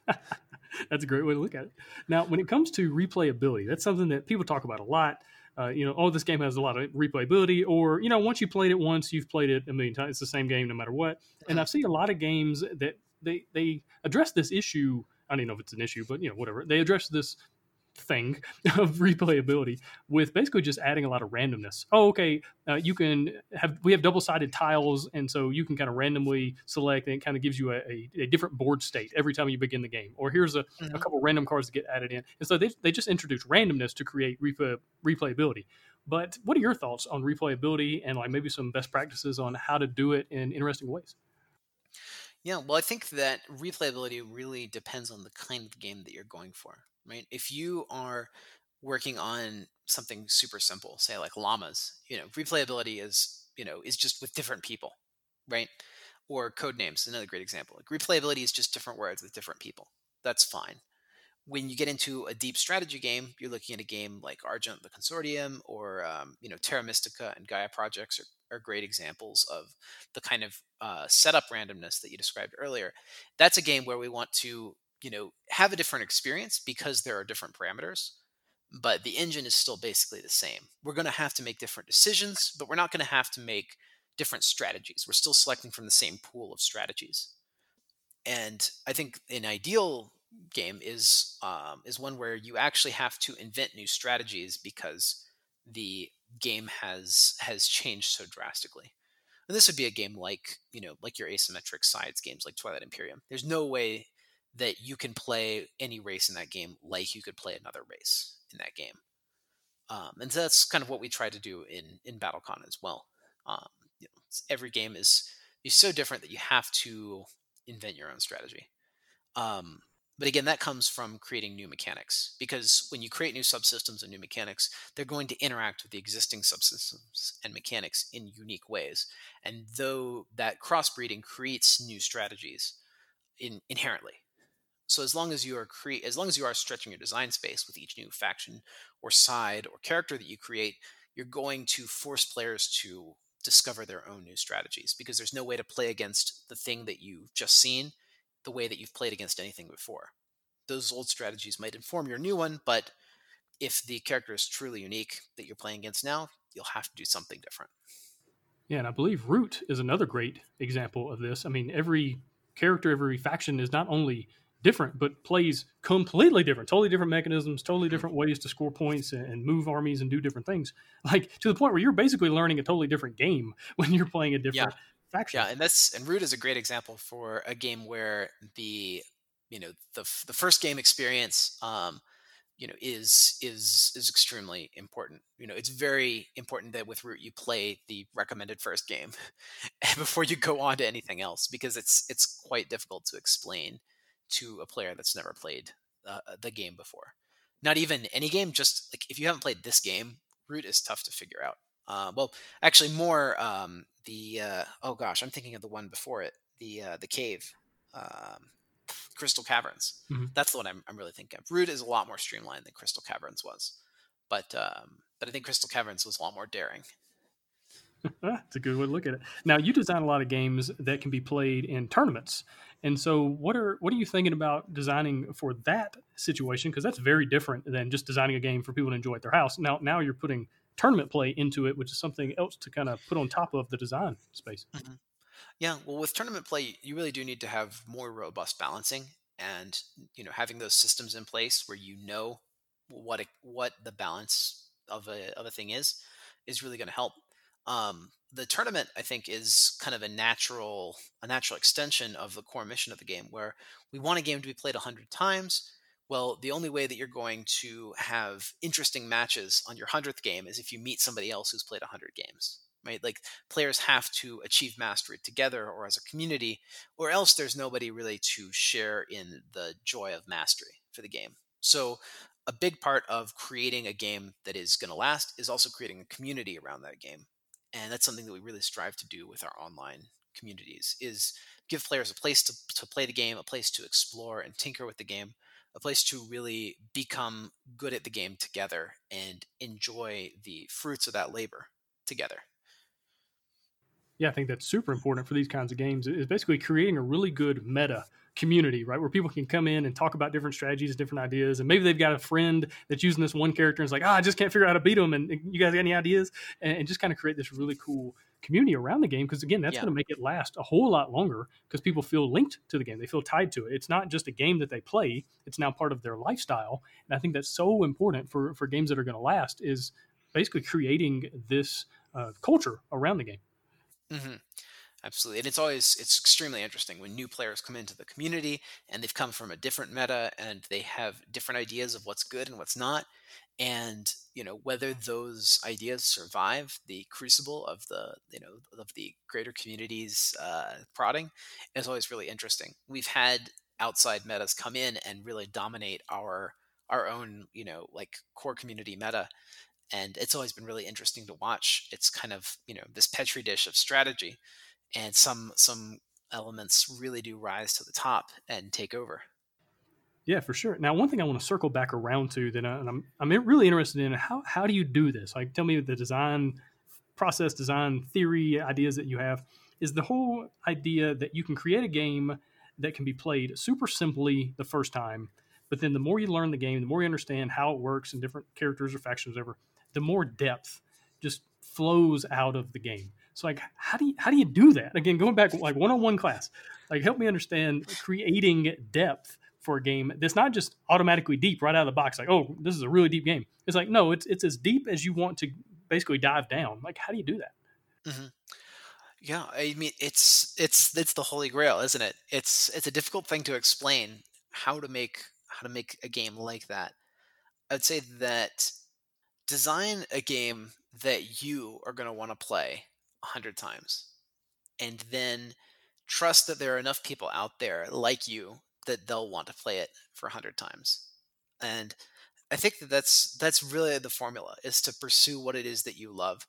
that's a great way to look at it. Now, when it comes to replayability, that's something that people talk about a lot. Uh, you know, oh, this game has a lot of replayability, or you know, once you played it once, you've played it a million times. It's the same game no matter what. And mm-hmm. I've seen a lot of games that they they address this issue. I don't even know if it's an issue, but you know, whatever. They address this thing of replayability with basically just adding a lot of randomness. Oh, okay, uh, you can have we have double sided tiles, and so you can kind of randomly select, and it kind of gives you a, a, a, different board state every time you begin the game. Or here's a, mm-hmm. a couple random cards to get added in, and so they they just introduce randomness to create replay, replayability. But what are your thoughts on replayability and like maybe some best practices on how to do it in interesting ways? Yeah, well, I think that replayability really depends on the kind of game that you're going for, right? If you are working on something super simple, say like llamas, you know, replayability is, you know, is just with different people, right? Or code names, another great example. Like replayability is just different words with different people. That's fine when you get into a deep strategy game, you're looking at a game like Argent the Consortium or um, you know Terra Mystica and Gaia projects are, are great examples of the kind of uh, setup randomness that you described earlier. That's a game where we want to you know have a different experience because there are different parameters, but the engine is still basically the same. We're going to have to make different decisions, but we're not going to have to make different strategies. We're still selecting from the same pool of strategies. And I think an ideal game is um, is one where you actually have to invent new strategies because the game has has changed so drastically. And this would be a game like you know like your asymmetric sides games like Twilight Imperium. There's no way that you can play any race in that game like you could play another race in that game. Um, and so that's kind of what we try to do in in BattleCon as well. Um, you know, every game is is so different that you have to invent your own strategy. Um, but again, that comes from creating new mechanics because when you create new subsystems and new mechanics, they're going to interact with the existing subsystems and mechanics in unique ways. And though that crossbreeding creates new strategies in, inherently. So as long as you are create as long as you are stretching your design space with each new faction or side or character that you create, you're going to force players to discover their own new strategies because there's no way to play against the thing that you've just seen the way that you've played against anything before. Those old strategies might inform your new one, but if the character is truly unique that you're playing against now, you'll have to do something different. Yeah, and I believe Root is another great example of this. I mean, every character, every faction is not only different, but plays completely different, totally different mechanisms, totally mm-hmm. different ways to score points and move armies and do different things. Like to the point where you're basically learning a totally different game when you're playing a different yeah and that's and Root is a great example for a game where the you know the the first game experience um, you know is is is extremely important. You know it's very important that with root you play the recommended first game before you go on to anything else because it's it's quite difficult to explain to a player that's never played uh, the game before. Not even any game just like if you haven't played this game root is tough to figure out uh, well actually more um, the uh, oh gosh i'm thinking of the one before it the uh, the cave um, Crystal Caverns. Mm-hmm. That's the one I'm, I'm really thinking of. Root is a lot more streamlined than Crystal Caverns was, but um, but I think Crystal Caverns was a lot more daring. That's a good way to look at it. Now you design a lot of games that can be played in tournaments, and so what are what are you thinking about designing for that situation? Because that's very different than just designing a game for people to enjoy at their house. Now now you're putting tournament play into it, which is something else to kind of put on top of the design space. Mm-hmm. Yeah, well, with tournament play, you really do need to have more robust balancing, and you know, having those systems in place where you know what a, what the balance of a of a thing is is really going to help. Um, the tournament, I think, is kind of a natural a natural extension of the core mission of the game, where we want a game to be played hundred times. Well, the only way that you're going to have interesting matches on your hundredth game is if you meet somebody else who's played hundred games right? Like players have to achieve mastery together or as a community, or else there's nobody really to share in the joy of mastery for the game. So, a big part of creating a game that is going to last is also creating a community around that game. And that's something that we really strive to do with our online communities is give players a place to, to play the game, a place to explore and tinker with the game, a place to really become good at the game together and enjoy the fruits of that labor together yeah, I think that's super important for these kinds of games is basically creating a really good meta community, right? Where people can come in and talk about different strategies, different ideas, and maybe they've got a friend that's using this one character and is like, ah, I just can't figure out how to beat them, and you guys got any ideas? And just kind of create this really cool community around the game because again, that's yeah. going to make it last a whole lot longer because people feel linked to the game, they feel tied to it. It's not just a game that they play; it's now part of their lifestyle, and I think that's so important for for games that are going to last is basically creating this uh, culture around the game. Mm-hmm. Absolutely, and it's always it's extremely interesting when new players come into the community and they've come from a different meta and they have different ideas of what's good and what's not, and you know whether those ideas survive the crucible of the you know of the greater community's uh, prodding is always really interesting. We've had outside metas come in and really dominate our our own you know like core community meta and it's always been really interesting to watch. It's kind of you know this petri dish of strategy, and some some elements really do rise to the top and take over. Yeah, for sure. Now, one thing I want to circle back around to that uh, I, I'm I'm really interested in how how do you do this? Like, tell me the design process, design theory, ideas that you have. Is the whole idea that you can create a game that can be played super simply the first time, but then the more you learn the game, the more you understand how it works and different characters or factions, whatever, the more depth just flows out of the game. So like how do you how do you do that? Again, going back like one-on-one class, like help me understand creating depth for a game that's not just automatically deep right out of the box, like, oh, this is a really deep game. It's like, no, it's it's as deep as you want to basically dive down. Like, how do you do that? Mm-hmm. Yeah, I mean, it's it's it's the holy grail, isn't it? It's it's a difficult thing to explain how to make how to make a game like that. I'd say that design a game that you are going to want to play a hundred times, and then trust that there are enough people out there like you that they'll want to play it for a hundred times. And I think that that's that's really the formula is to pursue what it is that you love.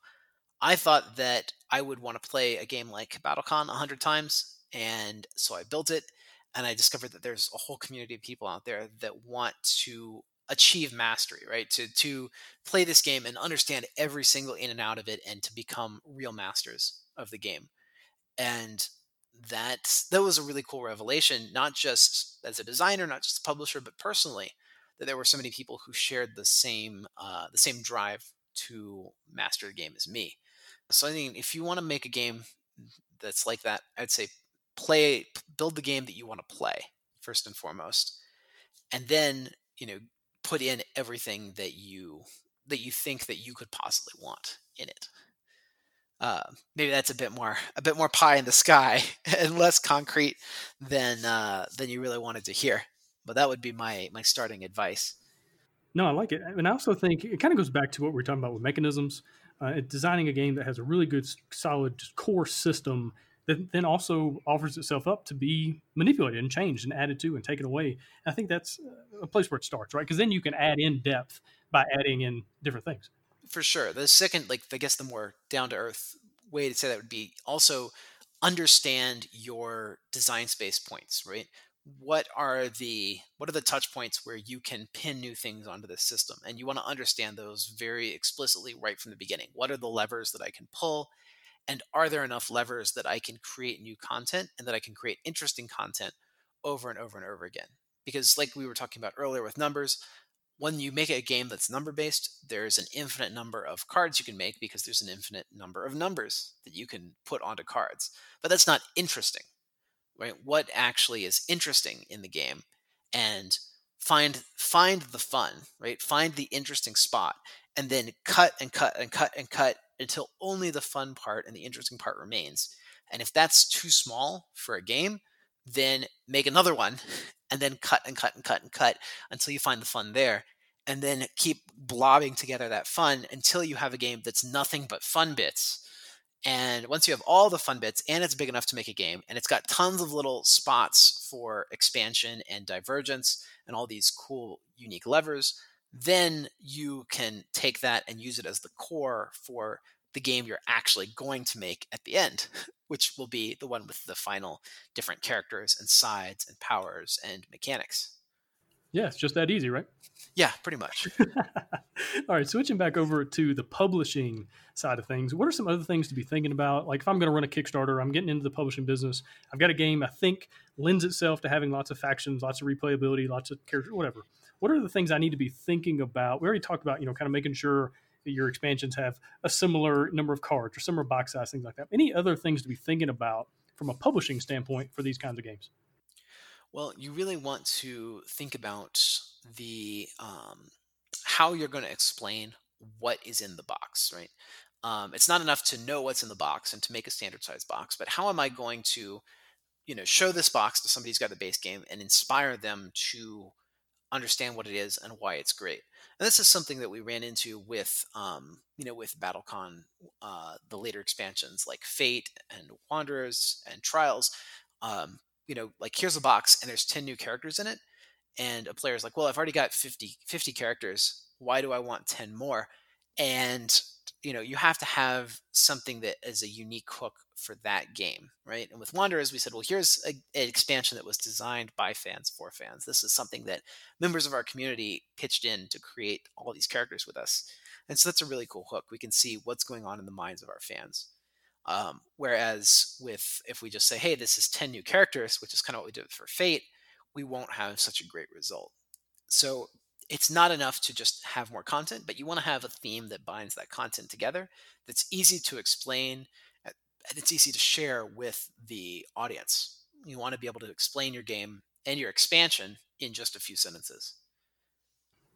I thought that I would want to play a game like BattleCon a hundred times, and so I built it. And I discovered that there's a whole community of people out there that want to achieve mastery, right? To to play this game and understand every single in and out of it and to become real masters of the game. And that that was a really cool revelation, not just as a designer, not just a publisher, but personally, that there were so many people who shared the same uh, the same drive to master the game as me. So I think if you want to make a game that's like that, I'd say play build the game that you want to play first and foremost, and then you know put in everything that you that you think that you could possibly want in it. Uh, maybe that's a bit more a bit more pie in the sky and less concrete than uh, than you really wanted to hear. But that would be my my starting advice. No, I like it, and I also think it kind of goes back to what we are talking about with mechanisms. Uh, designing a game that has a really good, solid core system that then also offers itself up to be manipulated and changed and added to and taken away. And I think that's a place where it starts, right? Because then you can add in depth by adding in different things. For sure. The second, like I guess, the more down to earth way to say that would be also understand your design space points, right? What are the what are the touch points where you can pin new things onto the system? And you want to understand those very explicitly right from the beginning. What are the levers that I can pull? And are there enough levers that I can create new content and that I can create interesting content over and over and over again? Because, like we were talking about earlier with numbers, when you make a game that's number based, there's an infinite number of cards you can make because there's an infinite number of numbers that you can put onto cards. But that's not interesting, right? What actually is interesting in the game and find find the fun, right? Find the interesting spot and then cut and cut and cut and cut until only the fun part and the interesting part remains. And if that's too small for a game, then make another one and then cut and cut and cut and cut until you find the fun there and then keep blobbing together that fun until you have a game that's nothing but fun bits and once you have all the fun bits and it's big enough to make a game and it's got tons of little spots for expansion and divergence and all these cool unique levers then you can take that and use it as the core for the game you're actually going to make at the end, which will be the one with the final different characters and sides and powers and mechanics. Yeah, it's just that easy, right? Yeah, pretty much. All right, switching back over to the publishing side of things, what are some other things to be thinking about? Like if I'm going to run a Kickstarter, I'm getting into the publishing business. I've got a game I think lends itself to having lots of factions, lots of replayability, lots of characters, whatever. What are the things I need to be thinking about? We already talked about, you know, kind of making sure your expansions have a similar number of cards or similar box size, things like that. Any other things to be thinking about from a publishing standpoint for these kinds of games? Well, you really want to think about the um, how you're going to explain what is in the box, right? Um, it's not enough to know what's in the box and to make a standard size box, but how am I going to, you know, show this box to somebody who's got the base game and inspire them to understand what it is and why it's great. And this is something that we ran into with, um, you know, with BattleCon, uh, the later expansions like Fate and Wanderers and Trials. Um, you know, like here's a box and there's 10 new characters in it. And a player's like, well, I've already got 50, 50 characters. Why do I want 10 more? And you know you have to have something that is a unique hook for that game right? And with wanderers we said well here's a, an expansion that was designed by fans for fans. This is something that members of our community pitched in to create all these characters with us. And so that's a really cool hook. We can see what's going on in the minds of our fans. Um, whereas with if we just say hey this is 10 new characters which is kind of what we did for fate we won't have such a great result. So it's not enough to just have more content, but you want to have a theme that binds that content together that's easy to explain and it's easy to share with the audience. You want to be able to explain your game and your expansion in just a few sentences.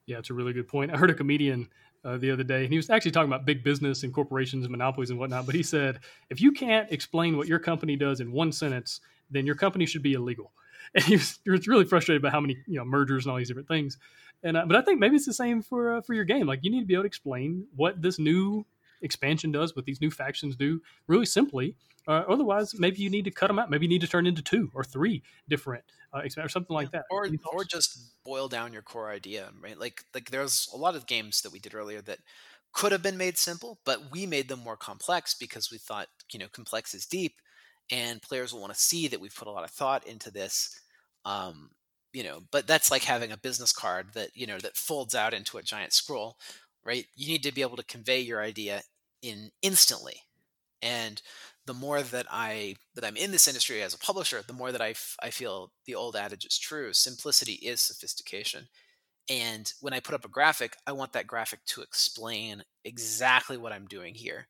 Yeah, it's a really good point. I heard a comedian uh, the other day, and he was actually talking about big business and corporations and monopolies and whatnot. But he said, if you can't explain what your company does in one sentence, then your company should be illegal. And he was, he was really frustrated by how many you know mergers and all these different things. And uh, but I think maybe it's the same for uh, for your game. Like you need to be able to explain what this new expansion does, what these new factions do, really simply. Uh, otherwise, maybe you need to cut them out. Maybe you need to turn into two or three different uh, or something like that. Or or just boil down your core idea, right? Like like there's a lot of games that we did earlier that could have been made simple, but we made them more complex because we thought you know complex is deep, and players will want to see that we've put a lot of thought into this. Um, you know but that's like having a business card that you know that folds out into a giant scroll right? You need to be able to convey your idea in instantly. And the more that i that i'm in this industry as a publisher the more that I, f- I feel the old adage is true simplicity is sophistication. And when i put up a graphic i want that graphic to explain exactly what i'm doing here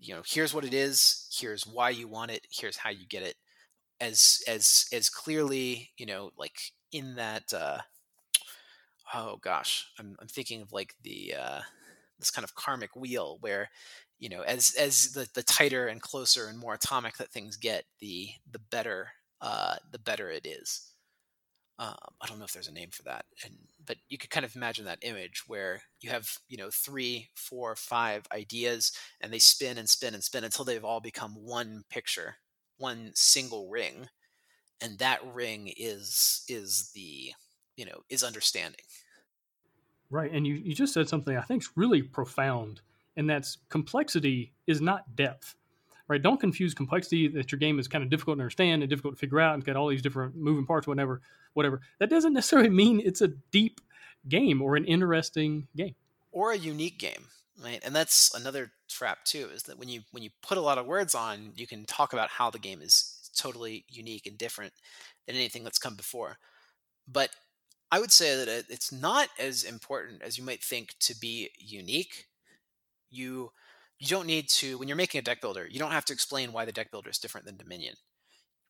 you know here's what it is here's why you want it here's how you get it. As as as clearly you know like in that uh, oh gosh I'm, I'm thinking of like the uh, this kind of karmic wheel where you know as as the, the tighter and closer and more atomic that things get the the better uh, the better it is um, I don't know if there's a name for that, and but you could kind of imagine that image where you have you know three, four, five ideas, and they spin and spin and spin until they've all become one picture, one single ring, and that ring is is the you know is understanding. Right, and you you just said something I think is really profound, and that's complexity is not depth right? Don't confuse complexity that your game is kind of difficult to understand and difficult to figure out and got all these different moving parts, whatever, whatever. That doesn't necessarily mean it's a deep game or an interesting game or a unique game, right? And that's another trap too, is that when you when you put a lot of words on, you can talk about how the game is totally unique and different than anything that's come before. But I would say that it's not as important as you might think to be unique. You you don't need to when you're making a deck builder you don't have to explain why the deck builder is different than dominion.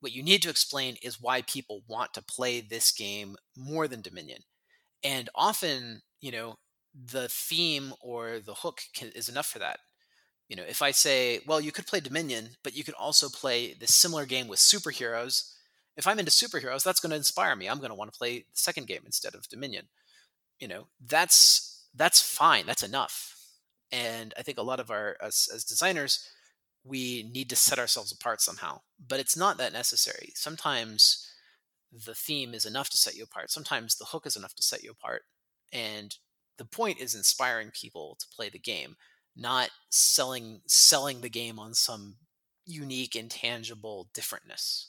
What you need to explain is why people want to play this game more than dominion. And often you know the theme or the hook can, is enough for that. You know if i say well you could play dominion but you could also play this similar game with superheroes if i'm into superheroes that's going to inspire me. I'm going to want to play the second game instead of dominion. You know that's that's fine. That's enough and I think a lot of our as, as designers, we need to set ourselves apart somehow. But it's not that necessary. Sometimes the theme is enough to set you apart. Sometimes the hook is enough to set you apart. And the point is inspiring people to play the game, not selling selling the game on some unique, intangible differentness.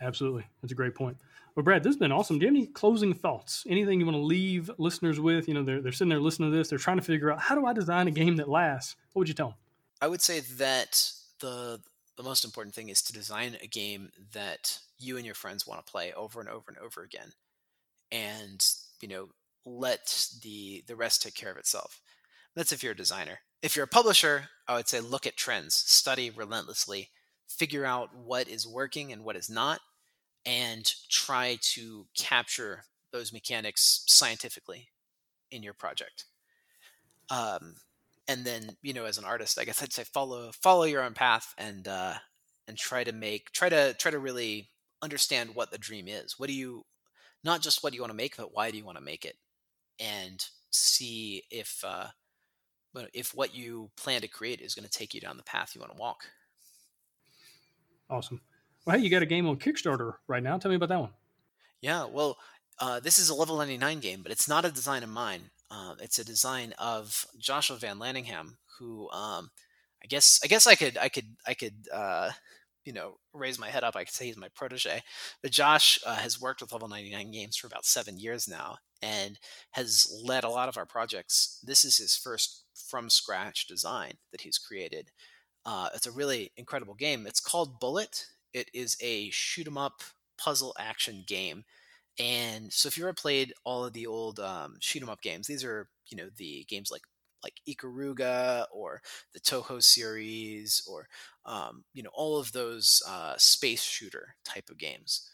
Absolutely. That's a great point. Well, Brad, this has been awesome. Do you have any closing thoughts? Anything you want to leave listeners with? You know, they're, they're sitting there listening to this. They're trying to figure out how do I design a game that lasts? What would you tell them? I would say that the the most important thing is to design a game that you and your friends want to play over and over and over again, and you know, let the the rest take care of itself. That's if you're a designer. If you're a publisher, I would say look at trends, study relentlessly, figure out what is working and what is not, and try to capture those mechanics scientifically in your project. Um, and then you know, as an artist, I guess I'd say follow follow your own path and uh, and try to make try to try to really understand what the dream is. What do you not just what do you want to make, but why do you want to make it, and see if uh, if what you plan to create is going to take you down the path you want to walk. Awesome. Well, hey, you got a game on Kickstarter right now. Tell me about that one. Yeah, well, uh, this is a level 99 game, but it's not a design of mine. Uh, it's a design of Joshua Van Laningham, who um, I guess I guess I could I could I could uh, you know raise my head up. I could say he's my protege. But Josh uh, has worked with Level 99 Games for about seven years now, and has led a lot of our projects. This is his first from scratch design that he's created. Uh, it's a really incredible game. It's called Bullet. It is a shoot 'em up puzzle action game. And so if you ever played all of the old um, shoot 'em up games, these are you know the games like like Ikaruga or the Touhou series or um, you know all of those uh, space shooter type of games.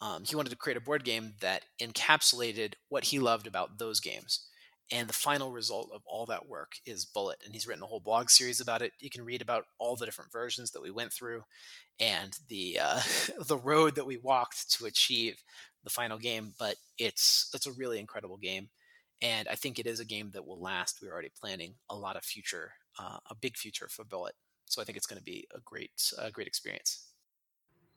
Um, he wanted to create a board game that encapsulated what he loved about those games. And the final result of all that work is Bullet. And he's written a whole blog series about it. You can read about all the different versions that we went through and the uh, the road that we walked to achieve the final game. But it's it's a really incredible game, and I think it is a game that will last. We're already planning a lot of future, uh, a big future for Bullet. So I think it's going to be a great great experience.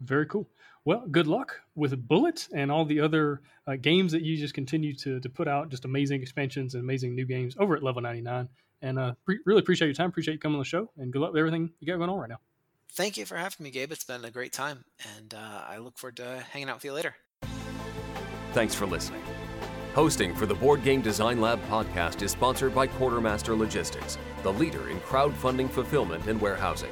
Very cool. Well, good luck with Bullet and all the other uh, games that you just continue to, to put out. Just amazing expansions and amazing new games over at Level 99. And uh, pre- really appreciate your time. Appreciate you coming on the show. And good luck with everything you got going on right now. Thank you for having me, Gabe. It's been a great time. And uh, I look forward to hanging out with you later. Thanks for listening. Hosting for the Board Game Design Lab podcast is sponsored by Quartermaster Logistics, the leader in crowdfunding fulfillment and warehousing.